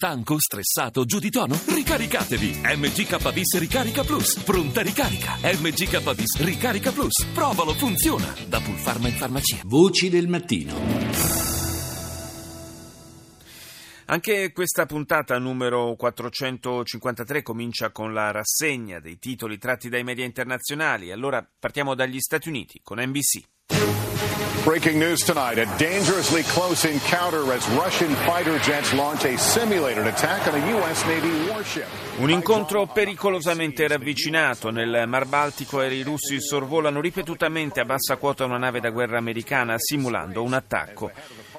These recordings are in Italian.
Stanco, stressato, giù di tono? Ricaricatevi! MGKBIS Ricarica Plus. Pronta ricarica. MGKBIS Ricarica Plus. Provalo, funziona. Da Pulpharma in farmacia. Voci del mattino. Anche questa puntata numero 453 comincia con la rassegna dei titoli tratti dai media internazionali. Allora partiamo dagli Stati Uniti con NBC. Breaking news tonight a dangerously close encounter as Russian fighter jets launch a simulated attack on a U.S. Navy warship. Un incontro pericolosamente ravvicinato. Nel Mar Baltico aerei russi sorvolano ripetutamente a bassa quota una nave da guerra americana simulando un attacco.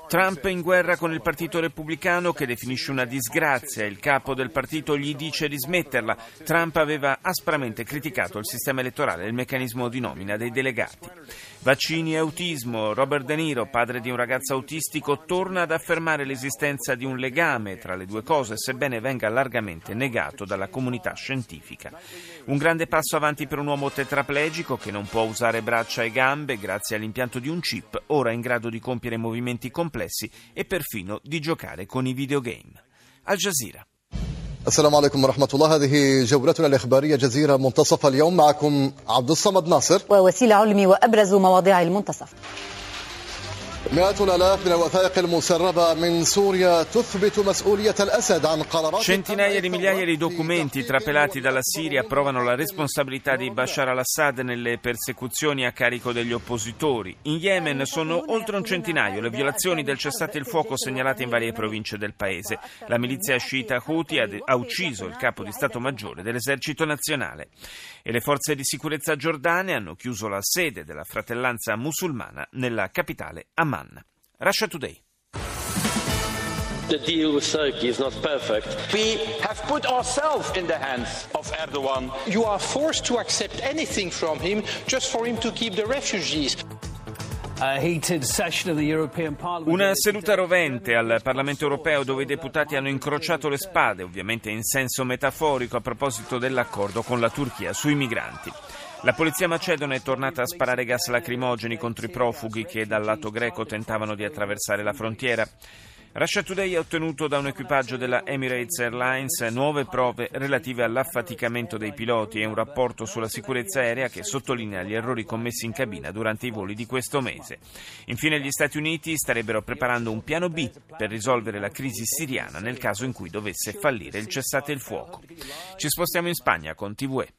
Trump in guerra con il Partito Repubblicano che definisce una disgrazia. Il capo del partito gli dice di smetterla. Trump aveva aspramente criticato il sistema elettorale e il meccanismo di nomina dei delegati. Vaccini e autismo. Robert De Niro, padre di un ragazzo autistico, torna ad affermare l'esistenza di un legame tra le due cose, sebbene venga largamente negato dalla comunità scientifica. Un grande passo avanti per un uomo tetraplegico che non può usare braccia e gambe grazie all'impianto di un chip, ora in grado di compiere movimenti complessi e perfino di giocare con i videogame. Al Jazeera. السلام عليكم ورحمة الله هذه جولتنا الإخبارية جزيرة منتصف اليوم معكم عبد الصمد ناصر ووسيلة علمي وأبرز مواضيع المنتصف Centinaia di migliaia di documenti trapelati dalla Siria provano la responsabilità di Bashar al-Assad nelle persecuzioni a carico degli oppositori. In Yemen sono oltre un centinaio le violazioni del cessate il fuoco segnalate in varie province del paese. La milizia sciita Houthi ha ucciso il capo di Stato Maggiore dell'esercito nazionale. E le forze di sicurezza giordane hanno chiuso la sede della fratellanza musulmana nella capitale Amman. Russia Today. The deal with Turkey is not perfect. We have put ourselves in the hands of Erdogan. You are forced to accept anything from him just for him to keep the refugees. Una seduta rovente al Parlamento europeo dove i deputati hanno incrociato le spade, ovviamente in senso metaforico, a proposito dell'accordo con la Turchia sui migranti. La polizia macedone è tornata a sparare gas lacrimogeni contro i profughi che dal lato greco tentavano di attraversare la frontiera. Russia Today ha ottenuto da un equipaggio della Emirates Airlines nuove prove relative all'affaticamento dei piloti e un rapporto sulla sicurezza aerea che sottolinea gli errori commessi in cabina durante i voli di questo mese. Infine gli Stati Uniti starebbero preparando un piano B per risolvere la crisi siriana nel caso in cui dovesse fallire il cessate il fuoco. Ci spostiamo in Spagna con TVE.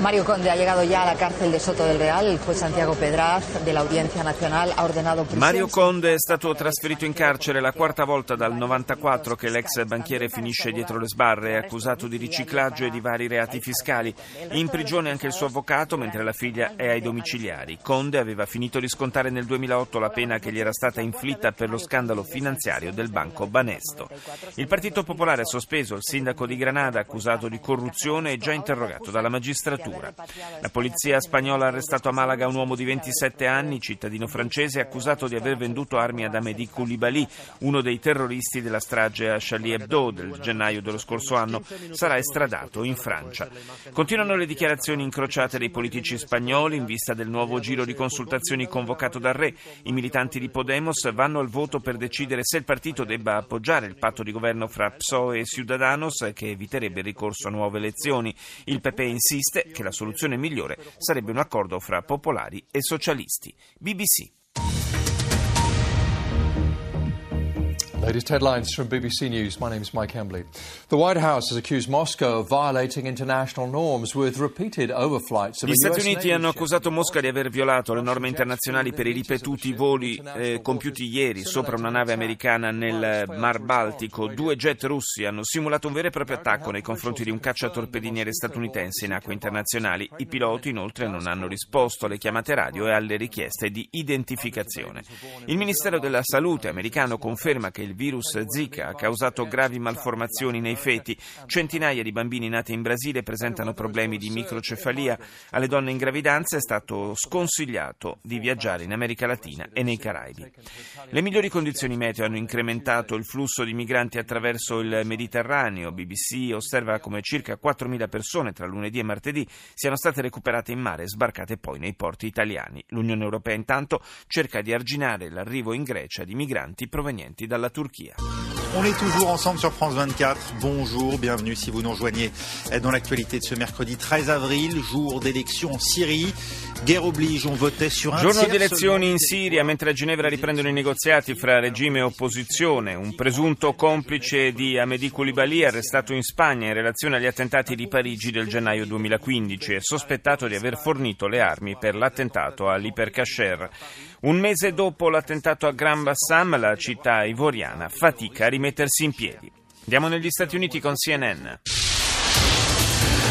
Mario Conde ha llegado ya a la cárcel de Soto del Real. El juez Santiago Pedraz de la Nacional ha ordenado prisión. Mario Conde è stato trasferito in carcere la quarta volta dal 94 che l'ex banchiere finisce dietro le sbarre, accusato di riciclaggio e di vari reati fiscali. In prigione anche il suo avvocato, mentre la figlia è ai domiciliari. Conde aveva finito di scontare nel 2008 la pena che gli era stata inflitta per lo scandalo finanziario del banco Banesto. Il Partito Popolare ha sospeso il sindaco di Granada accusato di corruzione e già interrogato dalla magistratura. La polizia spagnola ha arrestato a Malaga un uomo di 27 anni, cittadino francese, accusato di aver venduto armi ad Amédi Koulibaly, uno dei terroristi della strage a Charlie Hebdo del gennaio dello scorso anno. Sarà estradato in Francia. Continuano le dichiarazioni incrociate dei politici spagnoli in vista del nuovo giro di consultazioni convocato dal Re. I militanti di Podemos vanno al voto per decidere se il partito debba appoggiare il patto di governo fra PSOE e Ciudadanos che eviterebbe il ricorso a nuove elezioni. Il PP insiste che la soluzione migliore sarebbe un accordo fra popolari e socialisti. BBC. Latest headlines from BBC News. My name is Mike Hembley. The White House has accused Moscow of violating international norms with repeated overflights Gli Stati Uniti hanno accusato Mosca di aver violato le norme internazionali per i ripetuti voli eh, compiuti ieri sopra una nave americana nel Mar Baltico. Due jet russi hanno simulato un vero e proprio attacco nei confronti di un cacciatorpediniere statunitense in acque internazionali. I piloti inoltre non hanno risposto alle chiamate radio e alle richieste di identificazione. Il Ministero della Salute americano conferma che il virus Zika ha causato gravi malformazioni nei feti. Centinaia di bambini nati in Brasile presentano problemi di microcefalia. Alle donne in gravidanza è stato sconsigliato di viaggiare in America Latina e nei Caraibi. Le migliori condizioni meteo hanno incrementato il flusso di migranti attraverso il Mediterraneo. BBC osserva come circa 4.000 persone tra lunedì e martedì siano state recuperate in mare e sbarcate poi nei porti italiani. L'Unione Europea intanto cerca di arginare l'arrivo in Grecia di migranti provenienti dalla Turchia. On est toujours ensemble sur France 24. Bonjour, bienvenue si vous nous rejoignez dans l'actualité de ce mercredi 13 avril, jour d'élection en Syrie. Giorno di elezioni in Siria, mentre a Ginevra riprendono i negoziati fra regime e opposizione. Un presunto complice di Hamedi Koulibaly arrestato in Spagna in relazione agli attentati di Parigi del gennaio 2015 è sospettato di aver fornito le armi per l'attentato all'Ipercacher. Un mese dopo l'attentato a Gran Bassam, la città ivoriana fatica a rimettersi in piedi. Andiamo negli Stati Uniti con CNN.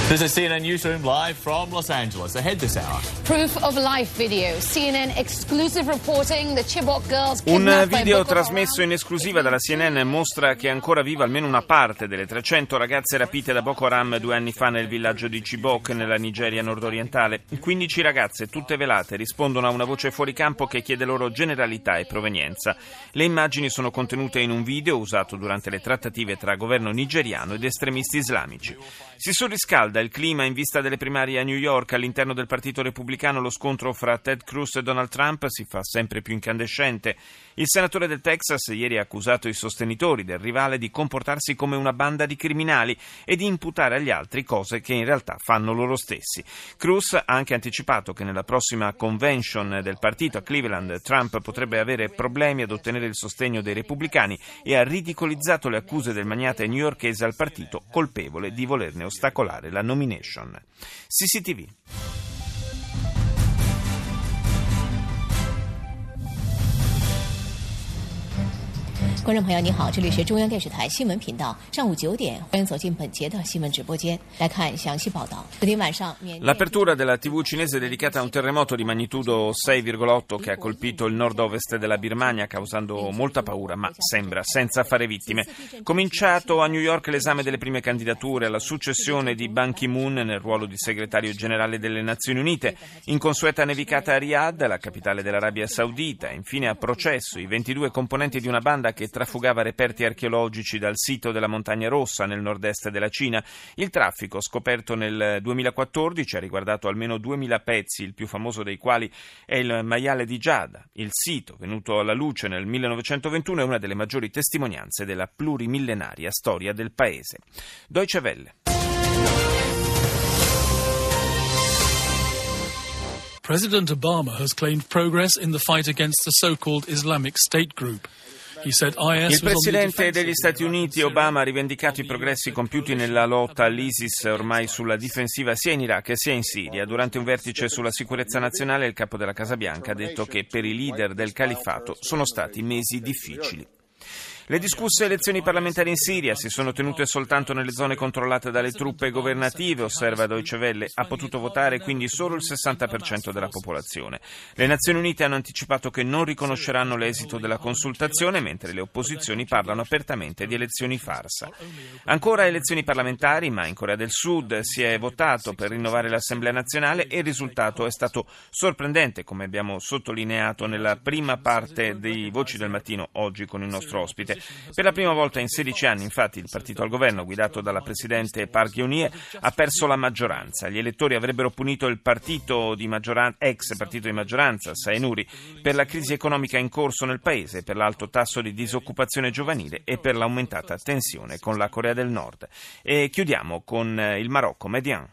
This is CNN Newsroom live from Los Angeles. Ahead this hour. Proof of life video. CNN exclusive reporting the Chibok girls Un kidnapped by video Boko Haram. trasmesso in esclusiva dalla CNN mostra che è ancora viva almeno una parte delle 300 ragazze rapite da Boko Haram due anni fa nel villaggio di Chibok, nella Nigeria nordorientale. 15 ragazze, tutte velate, rispondono a una voce fuori campo che chiede loro generalità e provenienza. Le immagini sono contenute in un video usato durante le trattative tra governo nigeriano ed estremisti islamici. Si surriscalda il clima in vista delle primarie a New York. All'interno del Partito Repubblicano lo scontro fra Ted Cruz e Donald Trump si fa sempre più incandescente. Il senatore del Texas ieri ha accusato i sostenitori del rivale di comportarsi come una banda di criminali e di imputare agli altri cose che in realtà fanno loro stessi. Cruz ha anche anticipato che nella prossima convention del partito a Cleveland Trump potrebbe avere problemi ad ottenere il sostegno dei repubblicani e ha ridicolizzato le accuse del magnate newyorkese al partito colpevole di volerne ostacolare la nomination. CCTV. 观众朋友，你好，这里是中央电视台新闻频道，上午九点，欢迎走进本节的新闻直播间，来看详细报道。昨天晚上，缅甸 L'apertura della TV cinese è dedicata a un terremoto di magnitudo 6,8 che ha colpito il nord-ovest della Birmania causando molta paura, ma sembra senza fare vittime. Cominciato a New York l'esame delle prime candidature alla successione di Ban Ki-moon nel ruolo di segretario generale delle Nazioni Unite, inconsueta nevicata a Riyadh, la capitale dell'Arabia Saudita, infine a processo i 22 componenti di una banda che trafugava reperti archeologici dal sito della Montagna Rossa nel nord-est della Cina. Il traffico, scoperto nel 2014, ha riguardato almeno 2000 pezzi, il più famoso dei quali è il maiale di Giada. Il sito, venuto alla luce nel 1921, è una delle maggiori testimonianze della plurimillenaria storia del paese. Deutsche Welle. President Obama has claimed progress in the fight against the so-called Islamic State group. Il presidente degli Stati Uniti, Obama, ha rivendicato i progressi compiuti nella lotta all'ISIS, ormai sulla difensiva sia in Iraq sia in Siria. Durante un vertice sulla sicurezza nazionale, il capo della Casa Bianca ha detto che per i leader del califato sono stati mesi difficili. Le discusse elezioni parlamentari in Siria si sono tenute soltanto nelle zone controllate dalle truppe governative, osserva Deutsche Welle. Ha potuto votare quindi solo il 60% della popolazione. Le Nazioni Unite hanno anticipato che non riconosceranno l'esito della consultazione, mentre le opposizioni parlano apertamente di elezioni farsa. Ancora elezioni parlamentari, ma in Corea del Sud si è votato per rinnovare l'Assemblea nazionale e il risultato è stato sorprendente, come abbiamo sottolineato nella prima parte dei Voci del Mattino oggi con il nostro ospite. Per la prima volta in 16 anni, infatti, il partito al governo, guidato dalla presidente Park Geun-hye, ha perso la maggioranza. Gli elettori avrebbero punito il partito ex partito di maggioranza, Saenuri, per la crisi economica in corso nel paese, per l'alto tasso di disoccupazione giovanile e per l'aumentata tensione con la Corea del Nord. E chiudiamo con il Marocco, Median.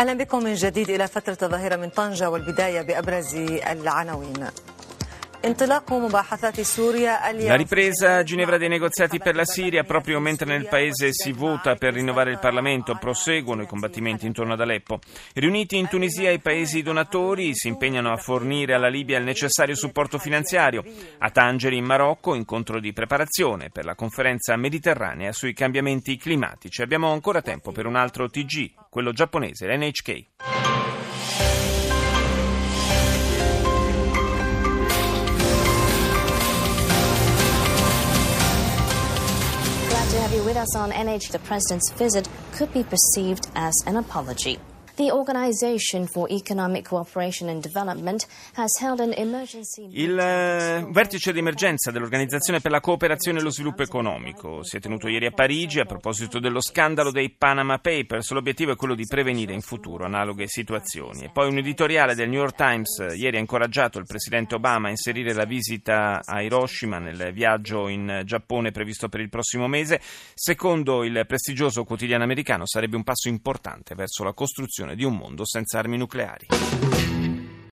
أهلا بكم من جديد إلى فترة الظهيرة من طنجة والبداية بأبرز العناوين. La ripresa a Ginevra dei negoziati per la Siria proprio mentre nel paese si vota per rinnovare il Parlamento, proseguono i combattimenti intorno ad Aleppo. Riuniti in Tunisia i paesi donatori si impegnano a fornire alla Libia il necessario supporto finanziario. A Tangeri in Marocco incontro di preparazione per la conferenza mediterranea sui cambiamenti climatici. Abbiamo ancora tempo per un altro TG, quello giapponese, l'NHK. On NH, the president's visit could be perceived as an apology. Il eh, vertice d'emergenza dell'Organizzazione per la cooperazione e lo sviluppo economico si è tenuto ieri a Parigi a proposito dello scandalo dei Panama Papers. L'obiettivo è quello di prevenire in futuro analoghe situazioni. E poi un editoriale del New York Times ieri ha incoraggiato il presidente Obama a inserire la visita a Hiroshima nel viaggio in Giappone previsto per il prossimo mese. Secondo il prestigioso quotidiano americano sarebbe un passo importante verso la costruzione di un mondo senza armi nucleari.